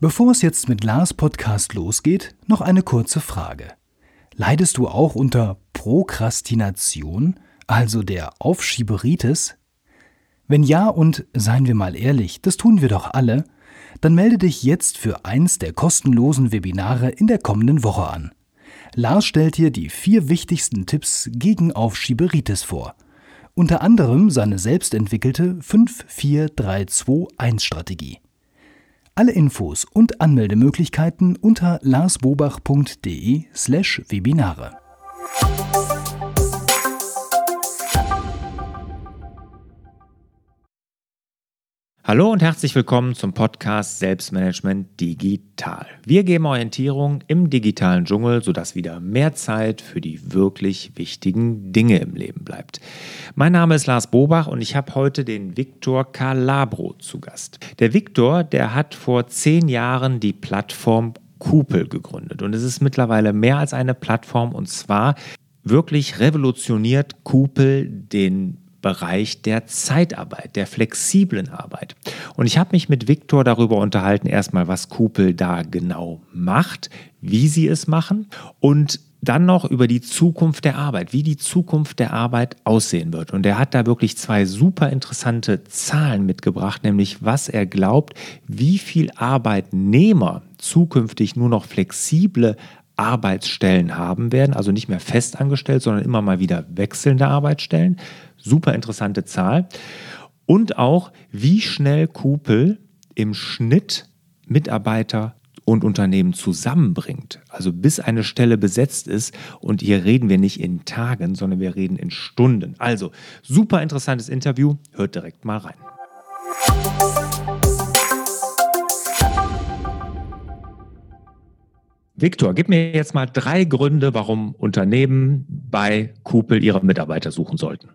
Bevor es jetzt mit Lars Podcast losgeht, noch eine kurze Frage. Leidest du auch unter Prokrastination, also der Aufschieberitis? Wenn ja und seien wir mal ehrlich, das tun wir doch alle, dann melde dich jetzt für eins der kostenlosen Webinare in der kommenden Woche an. Lars stellt dir die vier wichtigsten Tipps gegen Aufschieberitis vor. Unter anderem seine selbstentwickelte 54321-Strategie. Alle Infos und Anmeldemöglichkeiten unter larsbobach.de Hallo und herzlich willkommen zum Podcast Selbstmanagement Digital. Wir geben Orientierung im digitalen Dschungel, sodass wieder mehr Zeit für die wirklich wichtigen Dinge im Leben bleibt. Mein Name ist Lars Bobach und ich habe heute den Viktor Calabro zu Gast. Der Viktor, der hat vor zehn Jahren die Plattform Kupel gegründet und es ist mittlerweile mehr als eine Plattform und zwar wirklich revolutioniert Kupel den Bereich der Zeitarbeit, der flexiblen Arbeit. Und ich habe mich mit Viktor darüber unterhalten, erstmal, was Kupel da genau macht, wie sie es machen und dann noch über die Zukunft der Arbeit, wie die Zukunft der Arbeit aussehen wird. Und er hat da wirklich zwei super interessante Zahlen mitgebracht, nämlich was er glaubt, wie viel Arbeitnehmer zukünftig nur noch flexible Arbeitsstellen haben werden, also nicht mehr festangestellt, sondern immer mal wieder wechselnde Arbeitsstellen super interessante Zahl. Und auch, wie schnell Kupel im Schnitt Mitarbeiter und Unternehmen zusammenbringt. Also bis eine Stelle besetzt ist. Und hier reden wir nicht in Tagen, sondern wir reden in Stunden. Also super interessantes Interview. Hört direkt mal rein. Viktor, gib mir jetzt mal drei Gründe, warum Unternehmen bei Kupel ihre Mitarbeiter suchen sollten.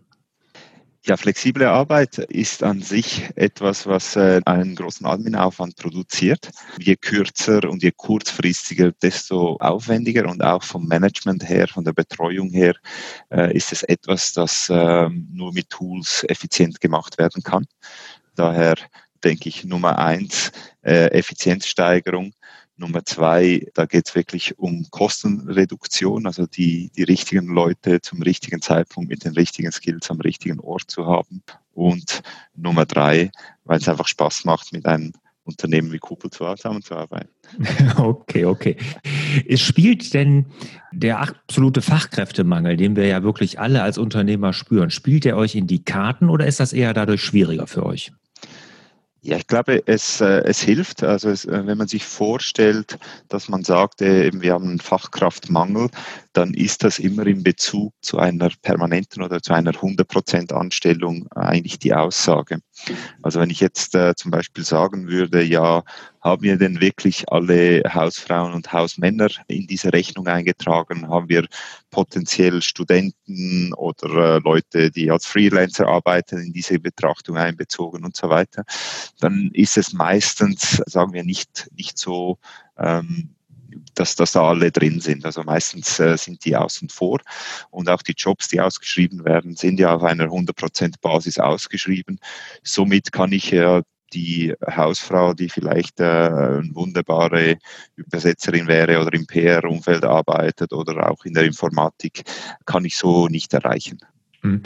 Ja, flexible Arbeit ist an sich etwas, was äh, einen großen Adminaufwand produziert. Je kürzer und je kurzfristiger, desto aufwendiger und auch vom Management her, von der Betreuung her, äh, ist es etwas, das äh, nur mit Tools effizient gemacht werden kann. Daher denke ich Nummer eins, äh, Effizienzsteigerung. Nummer zwei, da geht es wirklich um Kostenreduktion, also die, die richtigen Leute zum richtigen Zeitpunkt mit den richtigen Skills am richtigen Ort zu haben. Und Nummer drei, weil es einfach Spaß macht, mit einem Unternehmen wie Kupel zusammenzuarbeiten. Okay, okay. Es spielt denn der absolute Fachkräftemangel, den wir ja wirklich alle als Unternehmer spüren, spielt er euch in die Karten oder ist das eher dadurch schwieriger für euch? Ja, ich glaube, es, äh, es hilft. Also es, äh, wenn man sich vorstellt, dass man sagt, äh, eben, wir haben einen Fachkraftmangel, dann ist das immer in Bezug zu einer permanenten oder zu einer 100% Anstellung eigentlich die Aussage. Also wenn ich jetzt äh, zum Beispiel sagen würde, ja, haben wir denn wirklich alle Hausfrauen und Hausmänner in diese Rechnung eingetragen? Haben wir potenziell Studenten oder äh, Leute, die als Freelancer arbeiten, in diese Betrachtung einbezogen und so weiter? Dann ist es meistens, sagen wir, nicht, nicht so ähm, dass, dass da alle drin sind. Also meistens äh, sind die außen vor und auch die Jobs, die ausgeschrieben werden, sind ja auf einer 100% Basis ausgeschrieben. Somit kann ich ja die Hausfrau, die vielleicht äh, eine wunderbare Übersetzerin wäre oder im PR-Umfeld arbeitet oder auch in der Informatik, kann ich so nicht erreichen. Hm.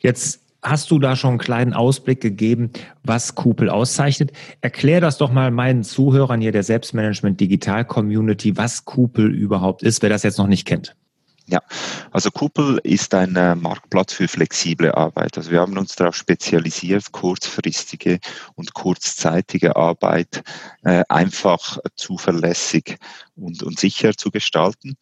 Jetzt Hast du da schon einen kleinen Ausblick gegeben, was Kupel auszeichnet? Erklär das doch mal meinen Zuhörern hier der Selbstmanagement Digital Community, was Kupel überhaupt ist, wer das jetzt noch nicht kennt. Ja, also Kupel ist ein äh, Marktplatz für flexible Arbeit. Also wir haben uns darauf spezialisiert, kurzfristige und kurzzeitige Arbeit äh, einfach zuverlässig und, und sicher zu gestalten.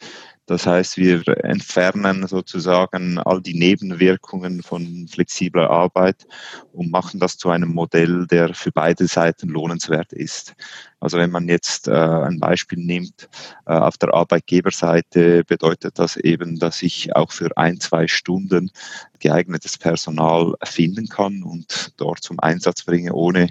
Das heißt, wir entfernen sozusagen all die Nebenwirkungen von flexibler Arbeit und machen das zu einem Modell, der für beide Seiten lohnenswert ist. Also wenn man jetzt äh, ein Beispiel nimmt, äh, auf der Arbeitgeberseite bedeutet das eben, dass ich auch für ein, zwei Stunden geeignetes Personal finden kann und dort zum Einsatz bringe, ohne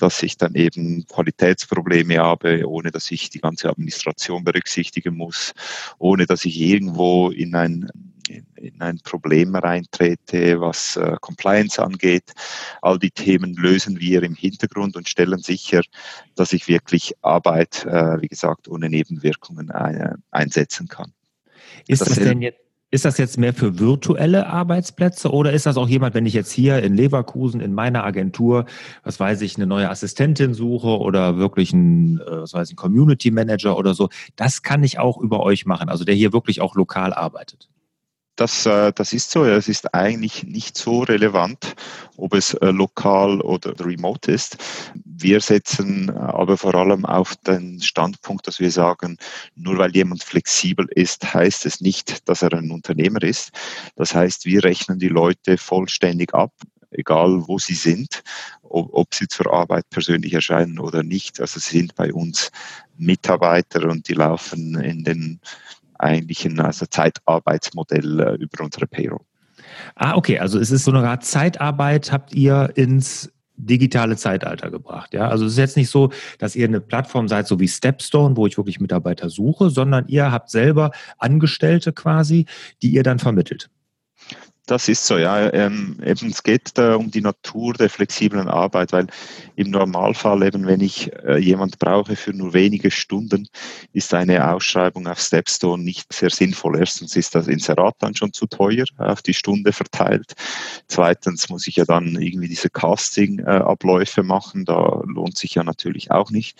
dass ich dann eben Qualitätsprobleme habe, ohne dass ich die ganze Administration berücksichtigen muss, ohne dass ich irgendwo in ein in, in ein Problem reintrete, was äh, Compliance angeht. All die Themen lösen wir im Hintergrund und stellen sicher, dass ich wirklich Arbeit, äh, wie gesagt, ohne Nebenwirkungen ein, einsetzen kann. Ist das, das denn jetzt ist das jetzt mehr für virtuelle Arbeitsplätze oder ist das auch jemand, wenn ich jetzt hier in Leverkusen in meiner Agentur, was weiß ich, eine neue Assistentin suche oder wirklich einen, äh, was weiß ich, Community Manager oder so, das kann ich auch über euch machen, also der hier wirklich auch lokal arbeitet? Das, äh, das ist so. Es ist eigentlich nicht so relevant, ob es äh, lokal oder remote ist. Wir setzen äh, aber vor allem auf den Standpunkt, dass wir sagen, nur weil jemand flexibel ist, heißt es nicht, dass er ein Unternehmer ist. Das heißt, wir rechnen die Leute vollständig ab egal wo sie sind, ob, ob, sie zur Arbeit persönlich erscheinen oder nicht. Also sie sind bei uns Mitarbeiter und die laufen in den eigentlich ein also Zeitarbeitsmodell äh, über unsere Payroll. Ah, okay, also es ist so eine Art Zeitarbeit, habt ihr ins digitale Zeitalter gebracht. Ja, also es ist jetzt nicht so, dass ihr eine Plattform seid, so wie Stepstone, wo ich wirklich Mitarbeiter suche, sondern ihr habt selber Angestellte quasi, die ihr dann vermittelt. Das ist so, ja. Ähm, eben, es geht äh, um die Natur der flexiblen Arbeit, weil im Normalfall eben, wenn ich äh, jemand brauche für nur wenige Stunden, ist eine Ausschreibung auf Stepstone nicht sehr sinnvoll. Erstens ist das Inserat dann schon zu teuer, auf die Stunde verteilt. Zweitens muss ich ja dann irgendwie diese Casting-Abläufe machen. Da lohnt sich ja natürlich auch nicht.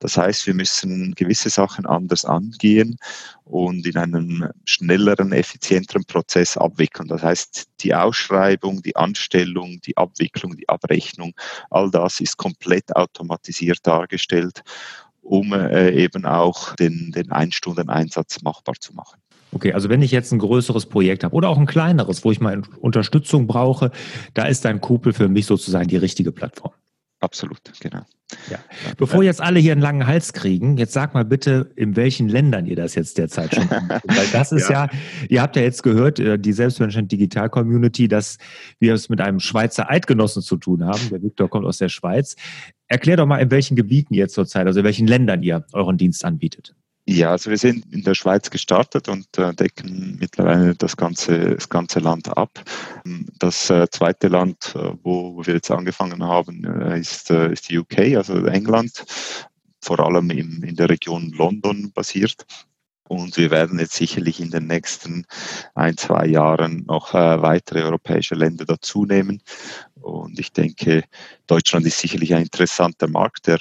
Das heißt, wir müssen gewisse Sachen anders angehen und in einem schnelleren, effizienteren Prozess abwickeln. Das heißt, die Ausschreibung, die Anstellung, die Abwicklung, die Abrechnung, all das ist komplett automatisiert dargestellt, um äh, eben auch den, den Ein-Stunden-Einsatz machbar zu machen. Okay, also wenn ich jetzt ein größeres Projekt habe oder auch ein kleineres, wo ich mal Unterstützung brauche, da ist dein Kupel für mich sozusagen die richtige Plattform. Absolut, genau. Ja. Bevor jetzt alle hier einen langen Hals kriegen, jetzt sag mal bitte, in welchen Ländern ihr das jetzt derzeit schon macht. Weil das ist ja. ja. ihr habt ja jetzt gehört, äh, die Selbstmanagement Digital Community, dass wir es mit einem Schweizer Eidgenossen zu tun haben. Der Viktor kommt aus der Schweiz. Erklär doch mal, in welchen Gebieten ihr zurzeit, also in welchen Ländern ihr euren Dienst anbietet. Ja, also wir sind in der Schweiz gestartet und äh, decken mittlerweile das ganze, das ganze Land ab. Das äh, zweite Land, äh, wo, wo, wir jetzt angefangen haben, ist, ist die UK, also England, vor allem im, in der Region London basiert. Und wir werden jetzt sicherlich in den nächsten ein, zwei Jahren noch äh, weitere europäische Länder dazu nehmen. Und ich denke, Deutschland ist sicherlich ein interessanter Markt, der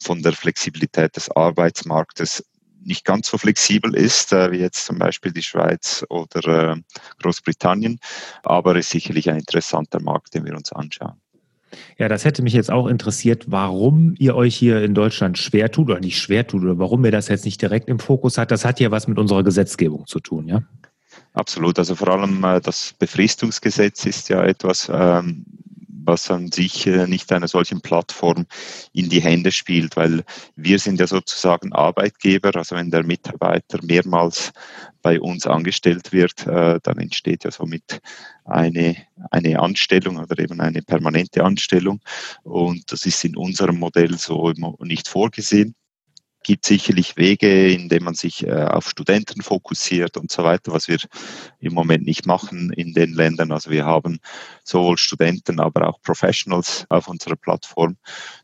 von der Flexibilität des Arbeitsmarktes nicht ganz so flexibel ist, äh, wie jetzt zum Beispiel die Schweiz oder äh, Großbritannien, aber ist sicherlich ein interessanter Markt, den wir uns anschauen. Ja, das hätte mich jetzt auch interessiert, warum ihr euch hier in Deutschland schwer tut oder nicht schwer tut oder warum ihr das jetzt nicht direkt im Fokus hat. Das hat ja was mit unserer Gesetzgebung zu tun, ja? Absolut. Also vor allem äh, das Befristungsgesetz ist ja etwas, ähm, was an sich äh, nicht einer solchen Plattform in die Hände spielt, weil wir sind ja sozusagen Arbeitgeber, also wenn der Mitarbeiter mehrmals bei uns angestellt wird, äh, dann entsteht ja somit eine, eine Anstellung oder eben eine permanente Anstellung. Und das ist in unserem Modell so nicht vorgesehen gibt sicherlich Wege, indem man sich äh, auf Studenten fokussiert und so weiter, was wir im Moment nicht machen in den Ländern. Also wir haben sowohl Studenten, aber auch Professionals auf unserer Plattform.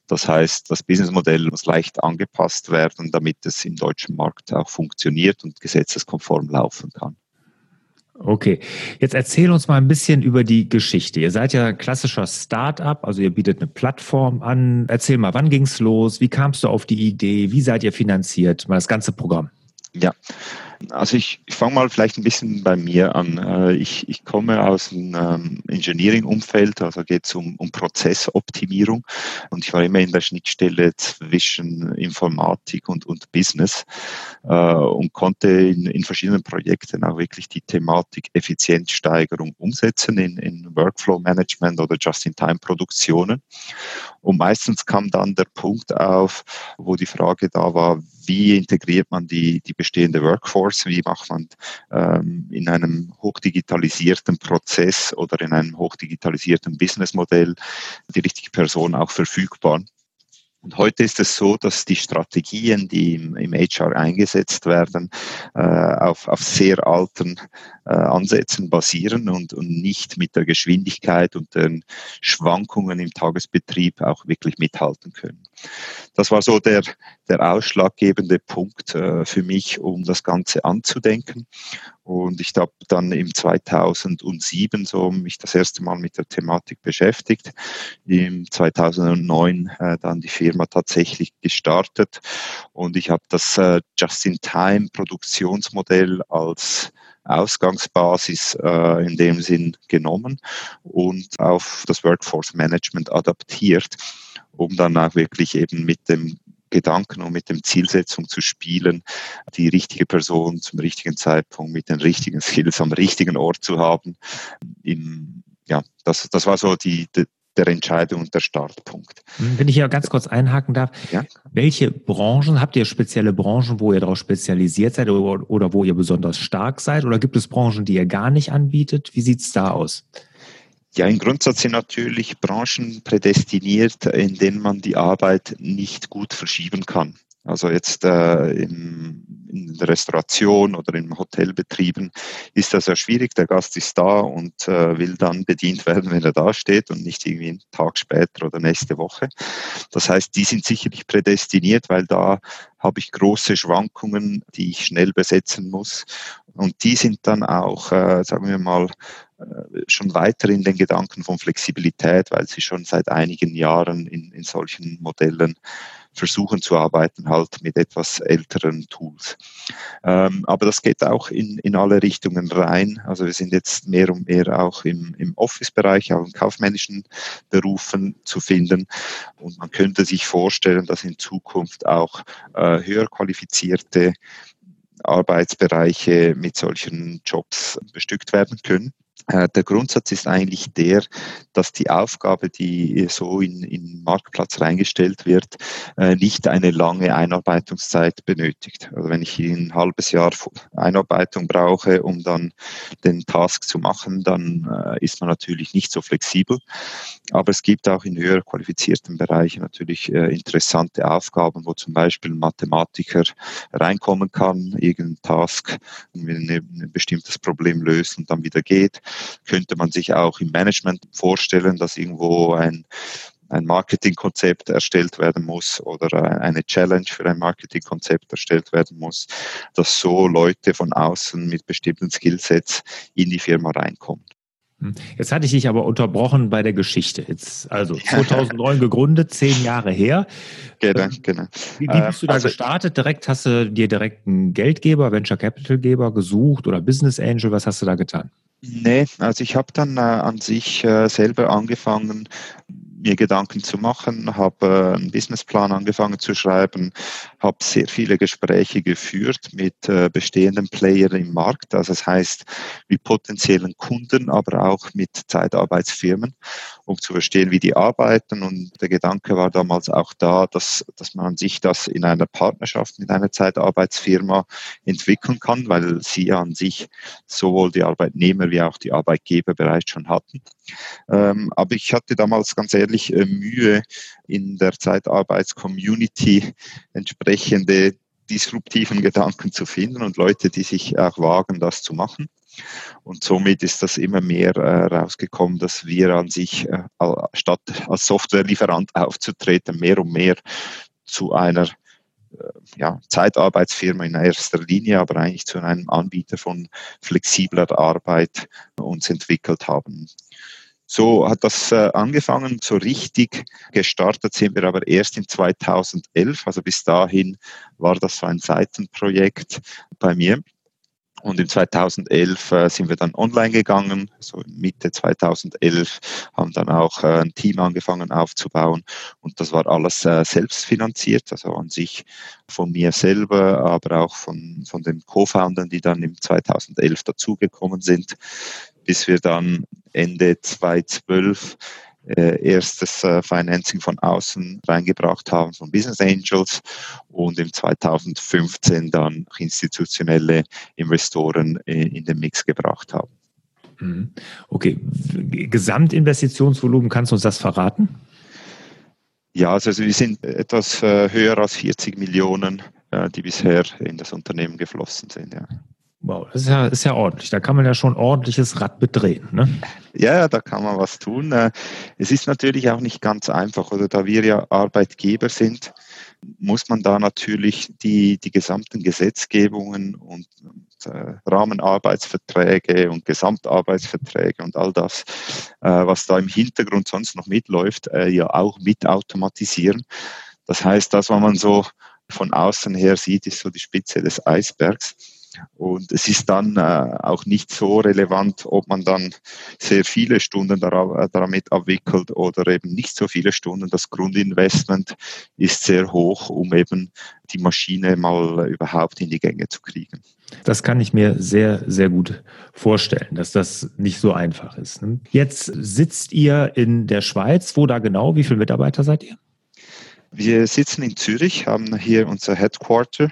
Das heißt, das Businessmodell muss leicht angepasst werden, damit es im deutschen Markt auch funktioniert und gesetzeskonform laufen kann. Okay, jetzt erzähl uns mal ein bisschen über die Geschichte. Ihr seid ja ein klassischer Start-up, also ihr bietet eine Plattform an. Erzähl mal, wann ging's los? Wie kamst du auf die Idee? Wie seid ihr finanziert? Mal das ganze Programm. Ja, also ich, ich fange mal vielleicht ein bisschen bei mir an. Äh, ich, ich komme aus einem ähm, Engineering-Umfeld, also geht es um, um Prozessoptimierung und ich war immer in der Schnittstelle zwischen Informatik und, und Business äh, und konnte in, in verschiedenen Projekten auch wirklich die Thematik Effizienzsteigerung umsetzen in, in Workflow-Management oder Just-in-Time-Produktionen. Und meistens kam dann der Punkt auf, wo die Frage da war, wie integriert man die, die bestehende Workforce, wie macht man ähm, in einem hochdigitalisierten Prozess oder in einem hochdigitalisierten Businessmodell die richtige Person auch verfügbar. Und heute ist es so, dass die Strategien, die im, im HR eingesetzt werden, äh, auf, auf sehr alten äh, Ansätzen basieren und, und nicht mit der Geschwindigkeit und den Schwankungen im Tagesbetrieb auch wirklich mithalten können. Das war so der, der ausschlaggebende Punkt äh, für mich, um das Ganze anzudenken. Und ich habe dann im 2007 so mich das erste Mal mit der Thematik beschäftigt. Im 2009 äh, dann die Firma tatsächlich gestartet und ich habe das äh, Just-in-Time-Produktionsmodell als Ausgangsbasis äh, in dem Sinn genommen und auf das Workforce Management adaptiert, um dann auch wirklich eben mit dem Gedanken und mit dem Zielsetzung zu spielen, die richtige Person zum richtigen Zeitpunkt mit den richtigen Skills am richtigen Ort zu haben. Im, ja, das, das war so die, die der Entscheidung und der Startpunkt. Hm, wenn ich hier ganz kurz einhaken darf, ja? welche Branchen, habt ihr spezielle Branchen, wo ihr darauf spezialisiert seid oder, oder wo ihr besonders stark seid? Oder gibt es Branchen, die ihr gar nicht anbietet? Wie sieht es da aus? Ja, im Grundsatz sind natürlich Branchen prädestiniert, in denen man die Arbeit nicht gut verschieben kann. Also jetzt äh, im, in der Restauration oder im Hotelbetrieben ist das ja schwierig. Der Gast ist da und äh, will dann bedient werden, wenn er da steht und nicht irgendwie einen Tag später oder nächste Woche. Das heißt, die sind sicherlich prädestiniert, weil da habe ich große Schwankungen, die ich schnell besetzen muss. Und die sind dann auch, äh, sagen wir mal, äh, schon weiter in den Gedanken von Flexibilität, weil sie schon seit einigen Jahren in, in solchen Modellen versuchen zu arbeiten, halt mit etwas älteren Tools. Ähm, aber das geht auch in, in alle Richtungen rein. Also wir sind jetzt mehr und mehr auch im, im Office-Bereich, auch in kaufmännischen Berufen zu finden. Und man könnte sich vorstellen, dass in Zukunft auch äh, höher qualifizierte Arbeitsbereiche mit solchen Jobs bestückt werden können. Äh, der Grundsatz ist eigentlich der, dass die Aufgabe, die so in, in Marktplatz reingestellt wird, äh, nicht eine lange Einarbeitungszeit benötigt. Also wenn ich ein halbes Jahr Einarbeitung brauche, um dann den Task zu machen, dann äh, ist man natürlich nicht so flexibel. Aber es gibt auch in höher qualifizierten Bereichen natürlich interessante Aufgaben, wo zum Beispiel ein Mathematiker reinkommen kann, irgendein Task, ein bestimmtes Problem löst und dann wieder geht könnte man sich auch im Management vorstellen, dass irgendwo ein ein Marketingkonzept erstellt werden muss oder eine Challenge für ein Marketingkonzept erstellt werden muss, dass so Leute von außen mit bestimmten Skillsets in die Firma reinkommen. Hm. Jetzt hatte ich dich aber unterbrochen bei der Geschichte. Jetzt, also 2009 gegründet, zehn Jahre her. Genau, genau. Wie, wie bist du da also, gestartet? Direkt hast du dir direkt einen Geldgeber, Venture Capital Geber gesucht oder Business Angel? Was hast du da getan? Nee, also ich habe dann äh, an sich äh, selber angefangen, mir Gedanken zu machen, habe äh, einen Businessplan angefangen zu schreiben, habe sehr viele Gespräche geführt mit äh, bestehenden Playern im Markt, also das heißt mit potenziellen Kunden, aber auch mit Zeitarbeitsfirmen, um zu verstehen, wie die arbeiten. Und der Gedanke war damals auch da, dass, dass man sich das in einer Partnerschaft mit einer Zeitarbeitsfirma entwickeln kann, weil sie ja an sich sowohl die Arbeitnehmer wie auch die Arbeitgeber bereits schon hatten. Ähm, aber ich hatte damals ganz ehrlich äh, Mühe, in der Zeitarbeitscommunity entsprechende disruptiven Gedanken zu finden und Leute, die sich auch wagen, das zu machen. Und somit ist das immer mehr äh, dass wir an sich, äh, statt als Softwarelieferant aufzutreten, mehr und mehr zu einer äh, ja, Zeitarbeitsfirma in erster Linie, aber eigentlich zu einem Anbieter von flexibler Arbeit uns entwickelt haben. So hat das äh, angefangen, so richtig gestartet sind wir aber erst in 2011. Also bis dahin war das so ein Seitenprojekt bei mir. Und in 2011 äh, sind wir dann online gegangen, so Mitte 2011 haben dann auch äh, ein Team angefangen aufzubauen und das war alles äh, selbst finanziert, also an sich von mir selber, aber auch von, von den Co-Foundern, die dann im 2011 dazugekommen sind, bis wir dann Ende 2012 äh, erstes äh, Financing von außen reingebracht haben von Business Angels und im 2015 dann institutionelle Investoren äh, in den Mix gebracht haben. Mhm. Okay, Gesamtinvestitionsvolumen, kannst du uns das verraten? Ja, also wir sind etwas äh, höher als 40 Millionen, äh, die bisher in das Unternehmen geflossen sind. Ja. Wow, das ist ja, ist ja ordentlich. Da kann man ja schon ordentliches Rad bedrehen. Ne? Ja, da kann man was tun. Äh, es ist natürlich auch nicht ganz einfach, oder da wir ja Arbeitgeber sind, muss man da natürlich die, die gesamten Gesetzgebungen und, und äh, Rahmenarbeitsverträge und Gesamtarbeitsverträge und all das, äh, was da im Hintergrund sonst noch mitläuft, äh, ja auch mit automatisieren. Das heißt, das, was man so von außen her sieht, ist so die Spitze des Eisbergs. Und es ist dann äh, auch nicht so relevant, ob man dann sehr viele Stunden äh, damit abwickelt oder eben nicht so viele Stunden. Das Grundinvestment ist sehr hoch, um eben die Maschine mal überhaupt in die Gänge zu kriegen. Das kann ich mir sehr, sehr gut vorstellen, dass das nicht so einfach ist. Ne? Jetzt sitzt ihr in der Schweiz. Wo da genau? Wie viele Mitarbeiter seid ihr? Wir sitzen in Zürich, haben hier unser Headquarter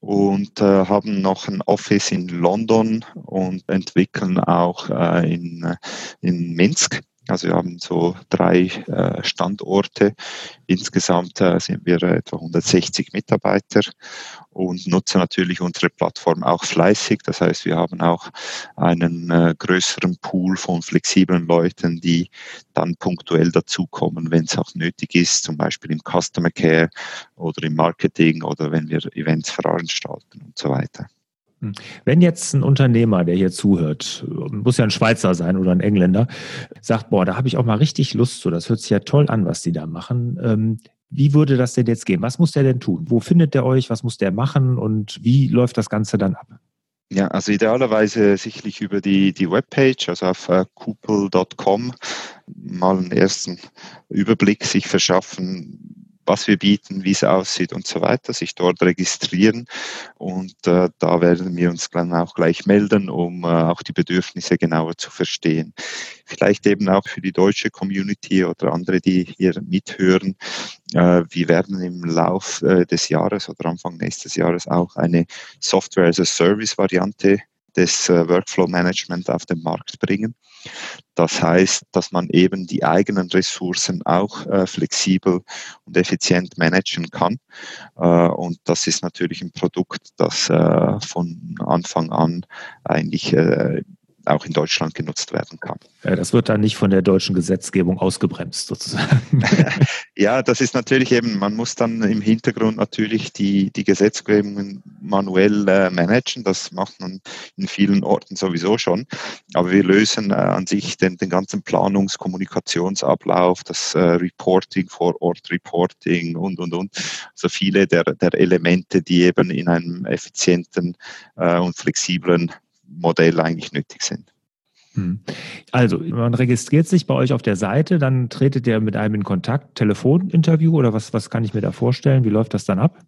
und äh, haben noch ein Office in London und entwickeln auch äh, in, in Minsk. Also wir haben so drei äh, Standorte. Insgesamt äh, sind wir etwa 160 Mitarbeiter und nutzen natürlich unsere Plattform auch fleißig. Das heißt, wir haben auch einen äh, größeren Pool von flexiblen Leuten, die dann punktuell dazukommen, wenn es auch nötig ist, zum Beispiel im Customer Care oder im Marketing oder wenn wir Events veranstalten und so weiter. Hm. Wenn jetzt ein Unternehmer, der hier zuhört, muss ja ein Schweizer sein oder ein Engländer, sagt, boah, da habe ich auch mal richtig Lust zu, das hört sich ja toll an, was die da machen. Ähm, wie würde das denn jetzt gehen? Was muss der denn tun? Wo findet der euch? Was muss der machen? Und wie läuft das Ganze dann ab? Ja, also idealerweise sicherlich über die, die Webpage, also auf uh, kupel.com mal einen ersten Überblick sich verschaffen, was wir bieten, wie es aussieht und so weiter, sich dort registrieren. Und äh, da werden wir uns dann auch gleich melden, um äh, auch die Bedürfnisse genauer zu verstehen. Vielleicht eben auch für die deutsche Community oder andere, die hier mithören. Äh, wir werden im Lauf äh, des Jahres oder Anfang nächstes Jahres auch eine Software as a Service Variante des äh, Workflow Management auf den Markt bringen. Das heißt, dass man eben die eigenen Ressourcen auch äh, flexibel und effizient managen kann. Äh, und das ist natürlich ein Produkt, das äh, von Anfang an eigentlich äh, auch in Deutschland genutzt werden kann. Das wird dann nicht von der deutschen Gesetzgebung ausgebremst sozusagen. ja, das ist natürlich eben, man muss dann im Hintergrund natürlich die, die Gesetzgebung manuell äh, managen. Das macht man in vielen Orten sowieso schon. Aber wir lösen äh, an sich den, den ganzen Planungs-, Kommunikationsablauf, das äh, Reporting, Vor-Ort-Reporting und, und, und. So viele der, der Elemente, die eben in einem effizienten äh, und flexiblen Modell eigentlich nötig sind. Hm. Also, man registriert sich bei euch auf der Seite, dann tretet ihr mit einem in Kontakt, Telefoninterview oder was, was kann ich mir da vorstellen? Wie läuft das dann ab?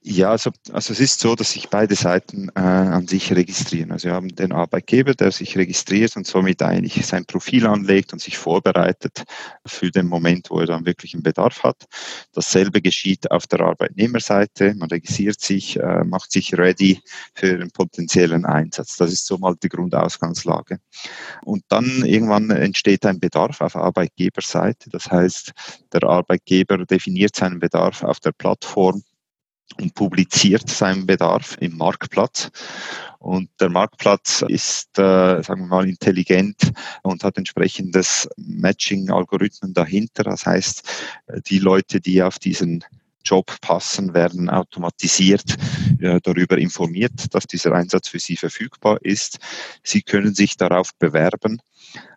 Ja, also, also es ist so, dass sich beide Seiten äh, an sich registrieren. Also wir haben den Arbeitgeber, der sich registriert und somit eigentlich sein Profil anlegt und sich vorbereitet für den Moment, wo er dann wirklich einen Bedarf hat. Dasselbe geschieht auf der Arbeitnehmerseite. Man registriert sich, äh, macht sich ready für einen potenziellen Einsatz. Das ist so mal die Grundausgangslage. Und dann irgendwann entsteht ein Bedarf auf Arbeitgeberseite. Das heißt, der Arbeitgeber definiert seinen Bedarf auf der Plattform und publiziert seinen Bedarf im Marktplatz. Und der Marktplatz ist, äh, sagen wir mal, intelligent und hat entsprechendes Matching-Algorithmen dahinter. Das heißt, die Leute, die auf diesen Job passen, werden automatisiert äh, darüber informiert, dass dieser Einsatz für sie verfügbar ist. Sie können sich darauf bewerben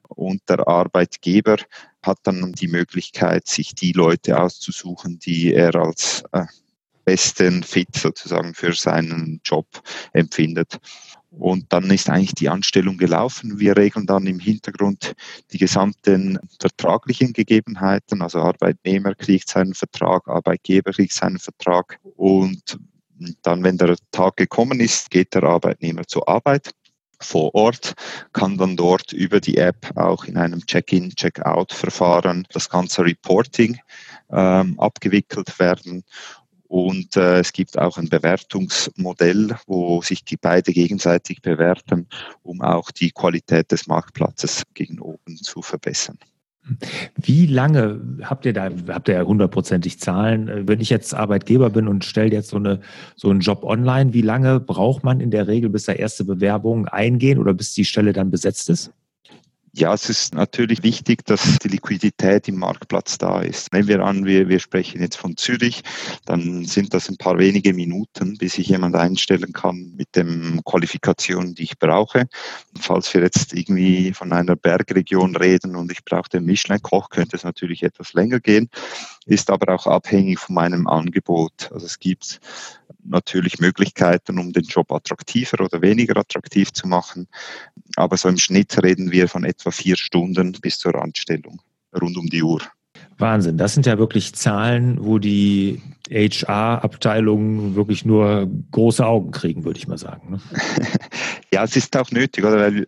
und der Arbeitgeber hat dann die Möglichkeit, sich die Leute auszusuchen, die er als äh, besten Fit sozusagen für seinen Job empfindet. Und dann ist eigentlich die Anstellung gelaufen. Wir regeln dann im Hintergrund die gesamten vertraglichen Gegebenheiten. Also Arbeitnehmer kriegt seinen Vertrag, Arbeitgeber kriegt seinen Vertrag. Und dann, wenn der Tag gekommen ist, geht der Arbeitnehmer zur Arbeit vor Ort, kann dann dort über die App auch in einem Check-in, Check-out-Verfahren das ganze Reporting ähm, abgewickelt werden und äh, es gibt auch ein Bewertungsmodell, wo sich die beide gegenseitig bewerten, um auch die Qualität des Marktplatzes gegen oben zu verbessern. Wie lange habt ihr da, habt ihr ja hundertprozentig Zahlen? Wenn ich jetzt Arbeitgeber bin und stelle jetzt so, eine, so einen Job online, wie lange braucht man in der Regel, bis da erste Bewerbungen eingehen oder bis die Stelle dann besetzt ist? Ja, es ist natürlich wichtig, dass die Liquidität im Marktplatz da ist. Nehmen wir an, wir, wir sprechen jetzt von Zürich, dann sind das ein paar wenige Minuten, bis ich jemand einstellen kann mit den Qualifikationen, die ich brauche. Falls wir jetzt irgendwie von einer Bergregion reden und ich brauche den Michelin-Koch, könnte es natürlich etwas länger gehen, ist aber auch abhängig von meinem Angebot. Also es gibt natürlich Möglichkeiten, um den Job attraktiver oder weniger attraktiv zu machen. Aber so im Schnitt reden wir von etwa vier Stunden bis zur Anstellung, rund um die Uhr. Wahnsinn, das sind ja wirklich Zahlen, wo die HR-Abteilungen wirklich nur große Augen kriegen, würde ich mal sagen. Ne? Ja, es ist auch nötig, oder? Weil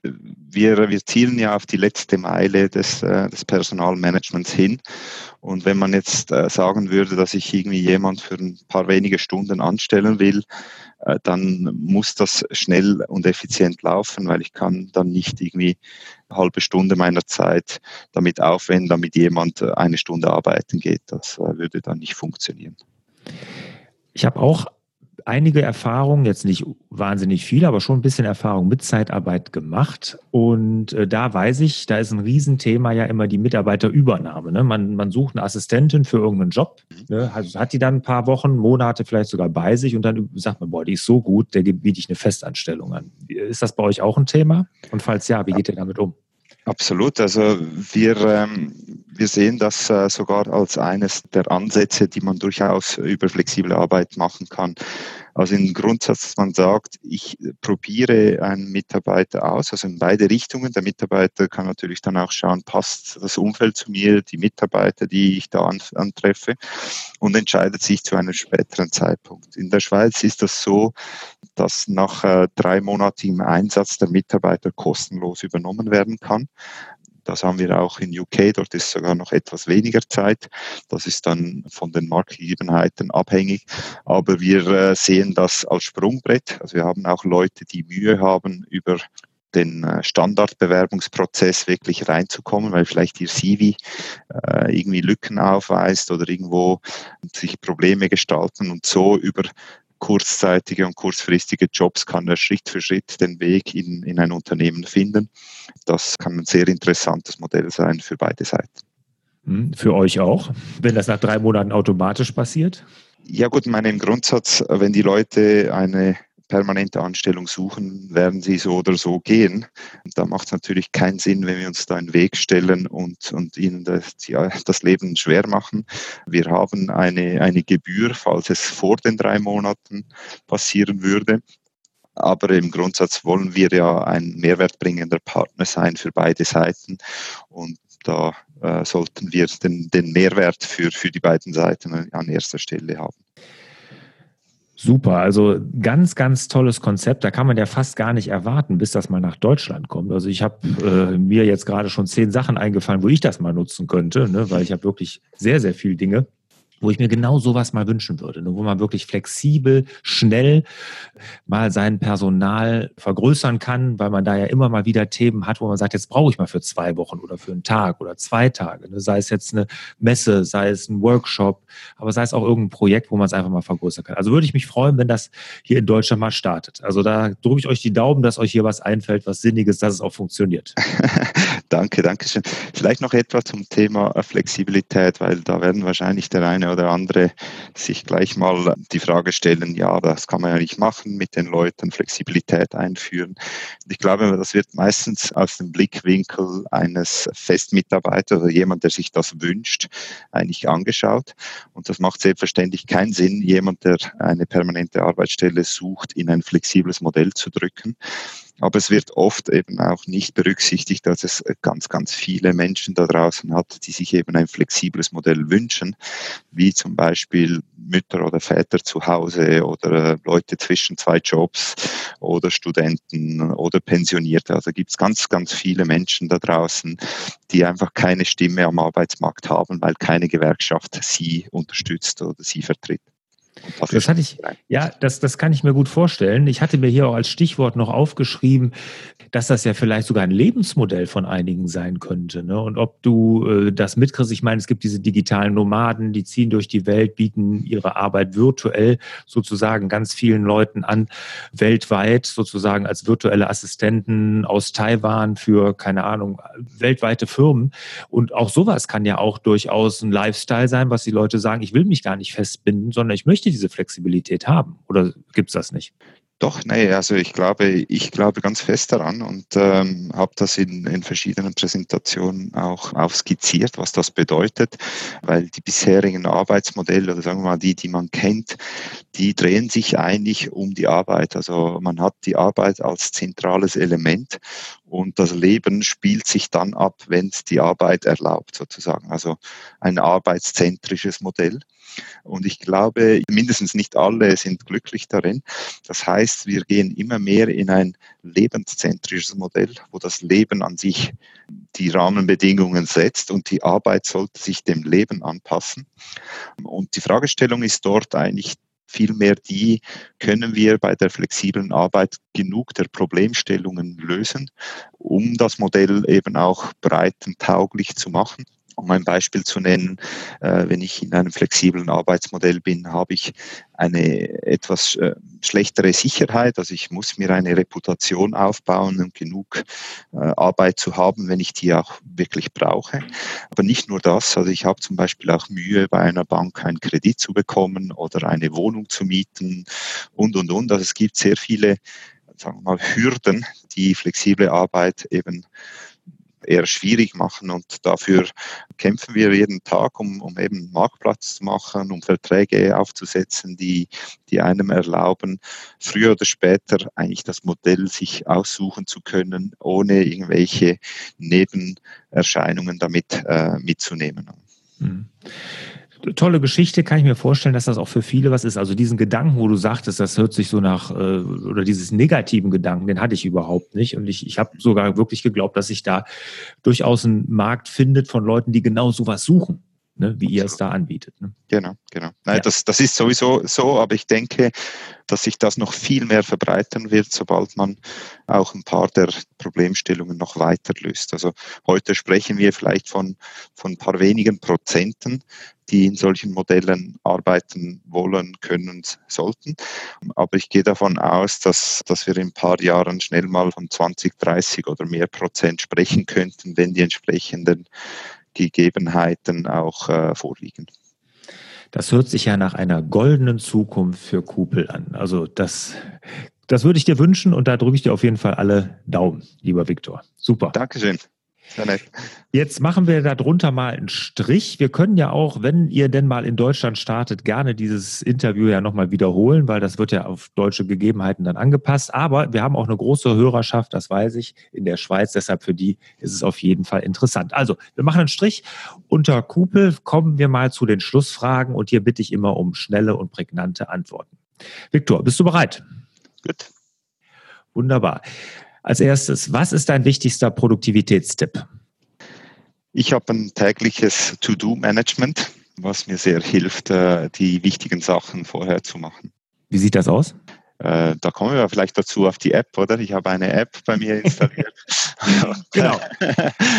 wir, wir zielen ja auf die letzte Meile des, äh, des Personalmanagements hin. Und wenn man jetzt äh, sagen würde, dass ich irgendwie jemand für ein paar wenige Stunden anstellen will, äh, dann muss das schnell und effizient laufen, weil ich kann dann nicht irgendwie halbe Stunde meiner Zeit damit aufwenden, damit jemand eine Stunde arbeiten geht. Das würde dann nicht funktionieren. Ich habe auch einige Erfahrungen, jetzt nicht wahnsinnig viel, aber schon ein bisschen Erfahrung mit Zeitarbeit gemacht. Und äh, da weiß ich, da ist ein Riesenthema ja immer die Mitarbeiterübernahme. Ne? Man, man sucht eine Assistentin für irgendeinen Job, ne? also hat die dann ein paar Wochen, Monate vielleicht sogar bei sich und dann sagt man, boah, die ist so gut, der biete ich eine Festanstellung an. Ist das bei euch auch ein Thema? Und falls ja, wie geht ihr damit um? Absolut. Also wir, ähm, wir sehen das äh, sogar als eines der Ansätze, die man durchaus über flexible Arbeit machen kann. Also im Grundsatz, dass man sagt, ich probiere einen Mitarbeiter aus, also in beide Richtungen. Der Mitarbeiter kann natürlich dann auch schauen, passt das Umfeld zu mir, die Mitarbeiter, die ich da antreffe und entscheidet sich zu einem späteren Zeitpunkt. In der Schweiz ist das so, dass nach äh, drei monatigem Einsatz der Mitarbeiter kostenlos übernommen werden kann. Das haben wir auch in UK, dort ist sogar noch etwas weniger Zeit. Das ist dann von den Marktgegebenheiten abhängig. Aber wir äh, sehen das als Sprungbrett. Also wir haben auch Leute, die Mühe haben, über den äh, Standardbewerbungsprozess wirklich reinzukommen, weil vielleicht ihr CV äh, irgendwie Lücken aufweist oder irgendwo sich Probleme gestalten und so über kurzzeitige und kurzfristige Jobs kann er Schritt für Schritt den Weg in, in ein Unternehmen finden. Das kann ein sehr interessantes Modell sein für beide Seiten. Hm, für euch auch, wenn das nach drei Monaten automatisch passiert? Ja gut, ich meine im Grundsatz, wenn die Leute eine permanente Anstellung suchen, werden sie so oder so gehen. Da macht es natürlich keinen Sinn, wenn wir uns da in den Weg stellen und, und ihnen das, ja, das Leben schwer machen. Wir haben eine, eine Gebühr, falls es vor den drei Monaten passieren würde. Aber im Grundsatz wollen wir ja ein mehrwertbringender Partner sein für beide Seiten. Und da äh, sollten wir den, den Mehrwert für, für die beiden Seiten an erster Stelle haben. Super, also ganz, ganz tolles Konzept. Da kann man ja fast gar nicht erwarten, bis das mal nach Deutschland kommt. Also ich habe äh, mir jetzt gerade schon zehn Sachen eingefallen, wo ich das mal nutzen könnte, ne? weil ich habe wirklich sehr, sehr viele Dinge wo ich mir genau sowas mal wünschen würde, ne? wo man wirklich flexibel, schnell mal sein Personal vergrößern kann, weil man da ja immer mal wieder Themen hat, wo man sagt, jetzt brauche ich mal für zwei Wochen oder für einen Tag oder zwei Tage. Ne? Sei es jetzt eine Messe, sei es ein Workshop, aber sei es auch irgendein Projekt, wo man es einfach mal vergrößern kann. Also würde ich mich freuen, wenn das hier in Deutschland mal startet. Also da drücke ich euch die Daumen, dass euch hier was einfällt, was Sinniges, dass es auch funktioniert. danke, danke schön. Vielleicht noch etwas zum Thema Flexibilität, weil da werden wahrscheinlich der eine oder andere sich gleich mal die Frage stellen, ja, das kann man ja nicht machen, mit den Leuten Flexibilität einführen. Ich glaube, das wird meistens aus dem Blickwinkel eines Festmitarbeiters oder jemand, der sich das wünscht, eigentlich angeschaut. Und das macht selbstverständlich keinen Sinn, jemand, der eine permanente Arbeitsstelle sucht, in ein flexibles Modell zu drücken. Aber es wird oft eben auch nicht berücksichtigt, dass es ganz, ganz viele Menschen da draußen hat, die sich eben ein flexibles Modell wünschen, wie zum Beispiel Mütter oder Väter zu Hause oder Leute zwischen zwei Jobs oder Studenten oder Pensionierte. Also gibt es ganz, ganz viele Menschen da draußen, die einfach keine Stimme am Arbeitsmarkt haben, weil keine Gewerkschaft sie unterstützt oder sie vertritt. Das hatte ich, ja, das, das kann ich mir gut vorstellen. Ich hatte mir hier auch als Stichwort noch aufgeschrieben, dass das ja vielleicht sogar ein Lebensmodell von einigen sein könnte. Ne? Und ob du äh, das mitkriegst, ich meine, es gibt diese digitalen Nomaden, die ziehen durch die Welt, bieten ihre Arbeit virtuell sozusagen ganz vielen Leuten an, weltweit sozusagen als virtuelle Assistenten aus Taiwan für, keine Ahnung, weltweite Firmen. Und auch sowas kann ja auch durchaus ein Lifestyle sein, was die Leute sagen, ich will mich gar nicht festbinden, sondern ich möchte diese Flexibilität haben? Oder gibt es das nicht? Doch, nee, also ich glaube, ich glaube ganz fest daran und ähm, habe das in, in verschiedenen Präsentationen auch, auch skizziert, was das bedeutet, weil die bisherigen Arbeitsmodelle oder sagen wir mal die, die man kennt, die drehen sich eigentlich um die Arbeit. Also man hat die Arbeit als zentrales Element und das Leben spielt sich dann ab, wenn es die Arbeit erlaubt, sozusagen. Also ein arbeitszentrisches Modell. Und ich glaube, mindestens nicht alle sind glücklich darin. Das heißt, wir gehen immer mehr in ein lebenszentrisches Modell, wo das Leben an sich die Rahmenbedingungen setzt und die Arbeit sollte sich dem Leben anpassen. Und die Fragestellung ist dort eigentlich vielmehr die, können wir bei der flexiblen Arbeit genug der Problemstellungen lösen, um das Modell eben auch breitentauglich zu machen. Um ein Beispiel zu nennen, äh, wenn ich in einem flexiblen Arbeitsmodell bin, habe ich eine etwas äh, schlechtere Sicherheit. Also ich muss mir eine Reputation aufbauen und genug äh, Arbeit zu haben, wenn ich die auch wirklich brauche. Aber nicht nur das. Also ich habe zum Beispiel auch Mühe, bei einer Bank einen Kredit zu bekommen oder eine Wohnung zu mieten und, und, und. Also es gibt sehr viele sagen wir mal, Hürden, die flexible Arbeit eben eher schwierig machen. Und dafür kämpfen wir jeden Tag, um, um eben Marktplatz zu machen, um Verträge aufzusetzen, die, die einem erlauben, früher oder später eigentlich das Modell sich aussuchen zu können, ohne irgendwelche Nebenerscheinungen damit äh, mitzunehmen. Mhm tolle Geschichte, kann ich mir vorstellen, dass das auch für viele was ist. Also diesen Gedanken, wo du sagtest, das hört sich so nach, äh, oder dieses negativen Gedanken, den hatte ich überhaupt nicht. Und ich, ich habe sogar wirklich geglaubt, dass sich da durchaus ein Markt findet von Leuten, die genau sowas suchen ne, wie ihr es da anbietet. Ne? Genau, genau. Nein, ja. das, das ist sowieso so, aber ich denke, dass sich das noch viel mehr verbreitern wird, sobald man auch ein paar der Problemstellungen noch weiter löst. Also heute sprechen wir vielleicht von, von ein paar wenigen Prozenten, die in solchen Modellen arbeiten wollen, können, sollten. Aber ich gehe davon aus, dass, dass wir in ein paar Jahren schnell mal von 20, 30 oder mehr Prozent sprechen könnten, wenn die entsprechenden Gegebenheiten auch äh, vorliegen. Das hört sich ja nach einer goldenen Zukunft für Kupel an. Also das, das würde ich dir wünschen und da drücke ich dir auf jeden Fall alle Daumen, lieber Viktor. Super. Dankeschön. Jetzt machen wir darunter mal einen Strich. Wir können ja auch, wenn ihr denn mal in Deutschland startet, gerne dieses Interview ja nochmal wiederholen, weil das wird ja auf deutsche Gegebenheiten dann angepasst. Aber wir haben auch eine große Hörerschaft, das weiß ich, in der Schweiz. Deshalb für die ist es auf jeden Fall interessant. Also, wir machen einen Strich. Unter Kupel kommen wir mal zu den Schlussfragen und hier bitte ich immer um schnelle und prägnante Antworten. Viktor, bist du bereit? Gut. Wunderbar. Als erstes, was ist dein wichtigster Produktivitätstipp? Ich habe ein tägliches To-Do-Management, was mir sehr hilft, äh, die wichtigen Sachen vorher zu machen. Wie sieht das aus? Äh, da kommen wir vielleicht dazu auf die App, oder? Ich habe eine App bei mir installiert. genau.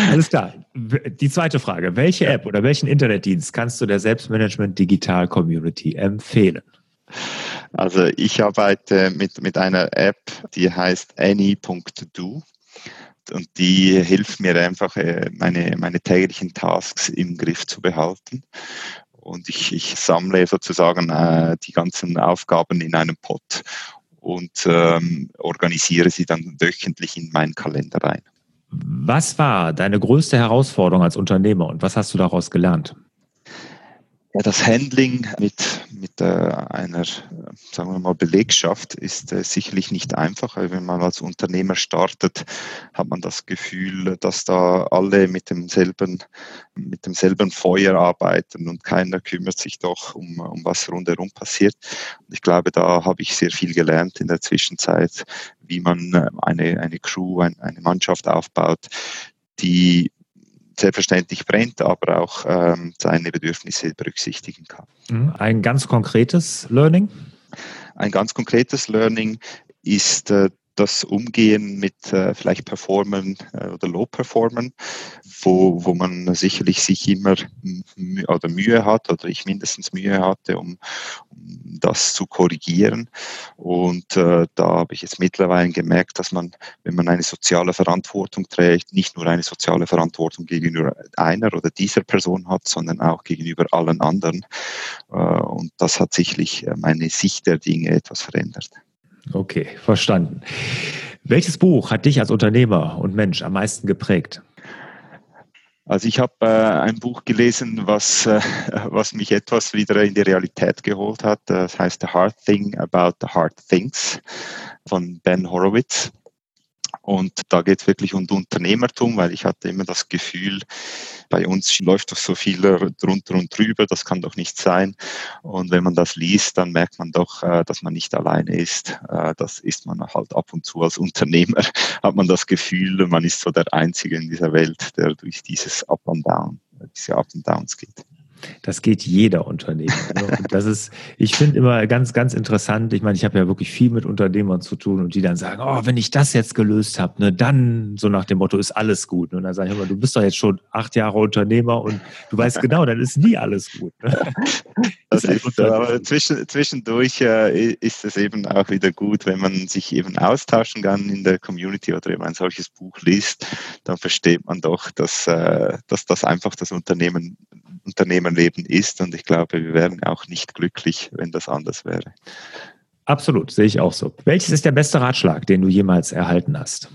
Alles klar. Die zweite Frage. Welche App oder welchen Internetdienst kannst du der Selbstmanagement Digital Community empfehlen? Also ich arbeite mit, mit einer App, die heißt any.do und die hilft mir einfach, äh, meine, meine täglichen Tasks im Griff zu behalten. Und ich, ich sammle sozusagen äh, die ganzen Aufgaben in einem Pot und ähm, organisiere sie dann wöchentlich in meinen Kalender rein. Was war deine größte Herausforderung als Unternehmer und was hast du daraus gelernt? Das Handling mit, mit äh, einer, sagen wir mal, Belegschaft ist äh, sicherlich nicht einfach. Wenn man als Unternehmer startet, hat man das Gefühl, dass da alle mit demselben, mit demselben Feuer arbeiten und keiner kümmert sich doch um, um was rundherum passiert. Ich glaube, da habe ich sehr viel gelernt in der Zwischenzeit, wie man äh, eine, eine Crew, eine Mannschaft aufbaut, die selbstverständlich brennt, aber auch ähm, seine Bedürfnisse berücksichtigen kann. Mhm. Ein ganz konkretes Learning? Ein ganz konkretes Learning ist äh, das Umgehen mit äh, vielleicht Performern äh, oder Low-Performern, wo, wo man sicherlich sich immer oder Mühe hat oder ich mindestens Mühe hatte, um, um das zu korrigieren. Und äh, da habe ich jetzt mittlerweile gemerkt, dass man, wenn man eine soziale Verantwortung trägt, nicht nur eine soziale Verantwortung gegenüber einer oder dieser Person hat, sondern auch gegenüber allen anderen. Äh, und das hat sicherlich äh, meine Sicht der Dinge etwas verändert. Okay, verstanden. Welches Buch hat dich als Unternehmer und Mensch am meisten geprägt? Also ich habe äh, ein Buch gelesen, was, äh, was mich etwas wieder in die Realität geholt hat. Das heißt The Hard Thing About the Hard Things von Ben Horowitz. Und da geht es wirklich um Unternehmertum, weil ich hatte immer das Gefühl, bei uns läuft doch so viel drunter und drüber, das kann doch nicht sein. Und wenn man das liest, dann merkt man doch, äh, dass man nicht alleine ist. Äh, das ist man halt ab und zu als Unternehmer, hat man das Gefühl, man ist so der Einzige in dieser Welt, der durch dieses Up and Down, diese Up and Downs geht. Das geht jeder Unternehmer. Ne? Und das ist, ich finde immer ganz, ganz interessant. Ich meine, ich habe ja wirklich viel mit Unternehmern zu tun und die dann sagen, oh, wenn ich das jetzt gelöst habe, ne, dann so nach dem Motto ist alles gut. Und dann sage ich immer, du bist doch jetzt schon acht Jahre Unternehmer und du weißt genau, dann ist nie alles gut. Ne? Das ist, aber zwischen, zwischendurch äh, ist es eben auch wieder gut, wenn man sich eben austauschen kann in der Community oder eben ein solches Buch liest, dann versteht man doch, dass, äh, dass das einfach das Unternehmen Unternehmerleben ist. Und ich glaube, wir wären auch nicht glücklich, wenn das anders wäre. Absolut, sehe ich auch so. Welches ist der beste Ratschlag, den du jemals erhalten hast?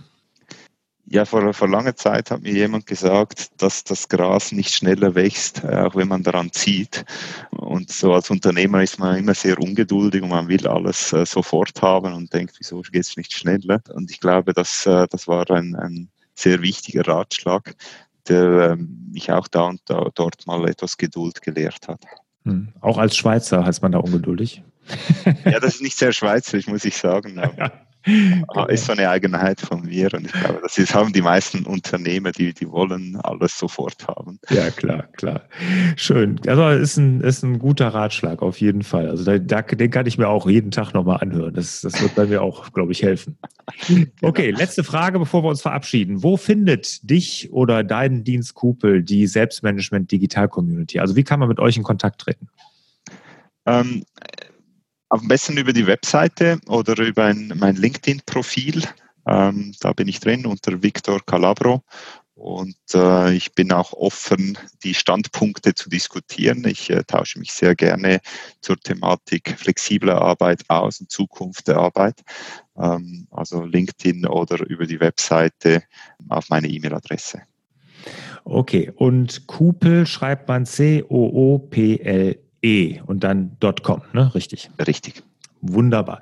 Ja, vor, vor langer Zeit hat mir jemand gesagt, dass das Gras nicht schneller wächst, äh, auch wenn man daran zieht. Und so als Unternehmer ist man immer sehr ungeduldig und man will alles äh, sofort haben und denkt, wieso geht es nicht schneller? Und ich glaube, dass, äh, das war ein, ein sehr wichtiger Ratschlag, der ähm, mich auch da und da, dort mal etwas Geduld gelehrt hat. Hm. Auch als Schweizer heißt man da ungeduldig. ja, das ist nicht sehr schweizerisch, muss ich sagen. Aber genau. ist so eine Eigenheit von mir und ich glaube, das ist, haben die meisten Unternehmer, die, die wollen alles sofort haben. Ja, klar, klar. Schön. Also ist ein, ist ein guter Ratschlag auf jeden Fall. Also da, da, den kann ich mir auch jeden Tag nochmal anhören. Das, das wird bei mir auch, glaube ich, helfen. Okay, genau. letzte Frage, bevor wir uns verabschieden. Wo findet dich oder deinen Dienst Kupel die Selbstmanagement Digital Community? Also wie kann man mit euch in Kontakt treten? Ähm, am besten über die Webseite oder über ein, mein LinkedIn-Profil. Ähm, da bin ich drin unter Victor Calabro. Und äh, ich bin auch offen, die Standpunkte zu diskutieren. Ich äh, tausche mich sehr gerne zur Thematik flexible Arbeit aus und Zukunft der Arbeit. Ähm, also LinkedIn oder über die Webseite auf meine E-Mail-Adresse. Okay, und Kupel schreibt man C-O-O-P-L E und dann .com, ne? Richtig. Richtig. Wunderbar.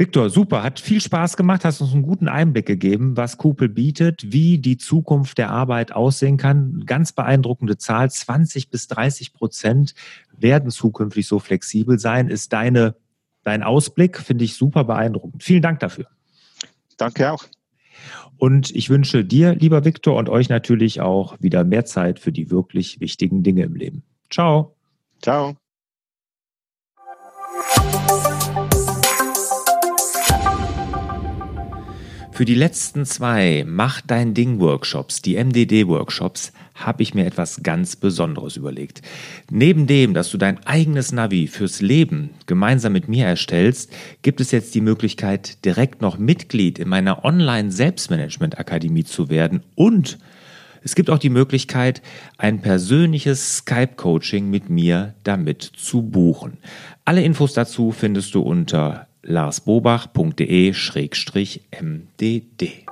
Viktor, super, hat viel Spaß gemacht, hast uns einen guten Einblick gegeben, was Kupel bietet, wie die Zukunft der Arbeit aussehen kann. Ganz beeindruckende Zahl, 20 bis 30 Prozent werden zukünftig so flexibel sein, ist deine, dein Ausblick, finde ich super beeindruckend. Vielen Dank dafür. Danke auch. Und ich wünsche dir, lieber Viktor, und euch natürlich auch wieder mehr Zeit für die wirklich wichtigen Dinge im Leben. Ciao. Ciao. Für die letzten zwei Mach dein Ding Workshops, die MDD Workshops, habe ich mir etwas ganz Besonderes überlegt. Neben dem, dass du dein eigenes Navi fürs Leben gemeinsam mit mir erstellst, gibt es jetzt die Möglichkeit, direkt noch Mitglied in meiner Online Selbstmanagement Akademie zu werden und es gibt auch die Möglichkeit, ein persönliches Skype-Coaching mit mir damit zu buchen. Alle Infos dazu findest du unter larsbobach.de-mdd.